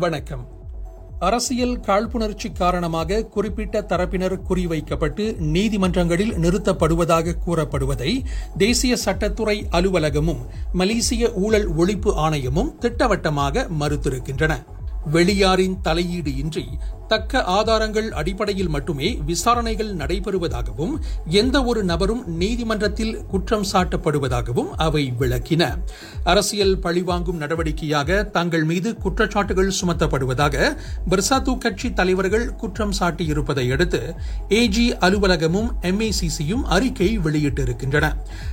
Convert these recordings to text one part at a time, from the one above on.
வணக்கம். அரசியல் காழ்ப்புணர்ச்சி காரணமாக குறிப்பிட்ட தரப்பினர் குறிவைக்கப்பட்டு நீதிமன்றங்களில் நிறுத்தப்படுவதாக கூறப்படுவதை தேசிய சட்டத்துறை அலுவலகமும் மலேசிய ஊழல் ஒழிப்பு ஆணையமும் திட்டவட்டமாக மறுத்திருக்கின்றன. வெளியாரின் தலையீடு இன்றி தக்க ஆதாரங்கள் அடிப்படையில் மட்டுமே விசாரணைகள் நடைபெறுவதாகவும் எந்த ஒரு நபரும் நீதிமன்றத்தில் குற்றம் சாட்டப்படுவதாகவும் அவை விளக்கின. அரசியல் பழிவாங்கும் நடவடிக்கையாக தங்கள் மீது குற்றச்சாட்டுகள் சுமத்தப்படுவதாக பிர்சாத்து கட்சி தலைவர்கள் குற்றம் சாட்டியிருப்பதை அடுத்து ஏஜி அலுவலகமும் எம்ஏசிசியும் அறிக்கை வெளியிட்டிருக்கின்றன.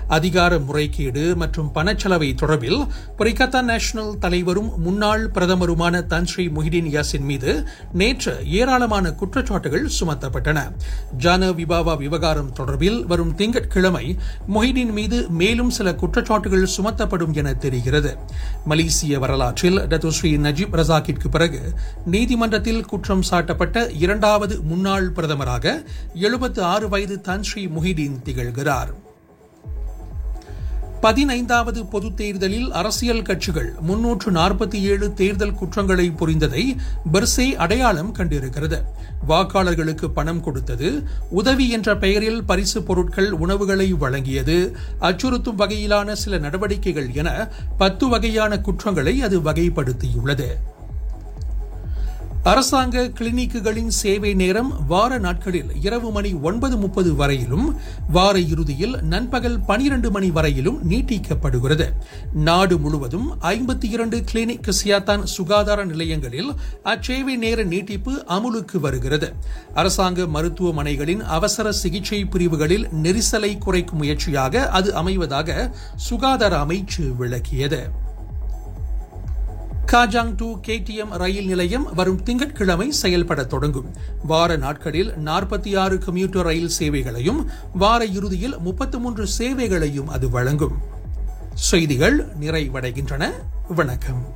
அதிகார முறைகேடு மற்றும் பணச்செலவை தொடர்பில் கொல்கத்தா நேஷனல் தலைவரும் முன்னாள் பிரதமருமான தன் ஸ்ரீ முஹிதீன் யாசின் மீது நேற்று ஏராளமான குற்றச்சாட்டுகள் சுமத்தப்பட்டன. ஜான விபாவா விவகாரம் தொடர்பில் வரும் திங்கட்கிழமை மொஹிதீன் மீது மேலும் சில குற்றச்சாட்டுகள் சுமத்தப்படும் என தெரிகிறது. மலேசிய வரலாற்றில் டத்துஸ்ரீ நஜீப் ரசாக்கிற்கு பிறகு நீதிமன்றத்தில் குற்றம் சாட்டப்பட்ட இரண்டாவது முன்னாள் பிரதமராக எழுபத்து ஆறு வயது தன்ஸ்ரீ முஹிதீன் திகழ்கிறார். பதினைந்தாவது பொதுத் தேர்தலில் அரசியல் கட்சிகள் முன்னூற்று நாற்பத்தி ஏழு தேர்தல் குற்றங்களை புரிந்ததை பெர்சே அடையாளம் கண்டிருக்கிறது. வாக்காளர்களுக்கு பணம் கொடுத்தது உதவி என்ற பெயரில் பரிசு பொருட்கள் உணவுகளை வழங்கியது அச்சுறுத்தும் வகையிலான சில நடவடிக்கைகள் என பத்து வகையான குற்றங்களை அது வகைப்படுத்தியுள்ளது. அரசாங்க கிளினிக்குகளின் சேவை நேரம் வார நாட்களில் இரவு மணி ஒன்பது முப்பது வரையிலும் வார இறுதியில் நண்பகல் பனிரெண்டு மணி வரையிலும் நீட்டிக்கப்படுகிறது. நாடு முழுவதும் ஐம்பத்தி இரண்டு கிளினிக் சியாத்தான் சுகாதார நிலையங்களில் அச்சேவை நேர நீட்டிப்பு அமுலுக்கு வருகிறது. அரசாங்க மருத்துவமனைகளின் அவசர சிகிச்சை பிரிவுகளில் நெரிசலை குறைக்கும் முயற்சியாக அது அமைவதாக சுகாதார அமைச்சு விளக்கியது. காஜாங் டு கேடிஎம் ரயில் நிலையம் வரும் திங்கட்கிழமை செயல்பட தொடங்கும். வார நாட்களில் நாற்பத்தி ஆறு கம்யூட்டர் ரயில் சேவைகளையும் வார இறுதியில் முப்பத்தி மூன்று சேவைகளையும் அது வழங்கும். செய்திகள் நிறைவடைகின்றன. வணக்கம்.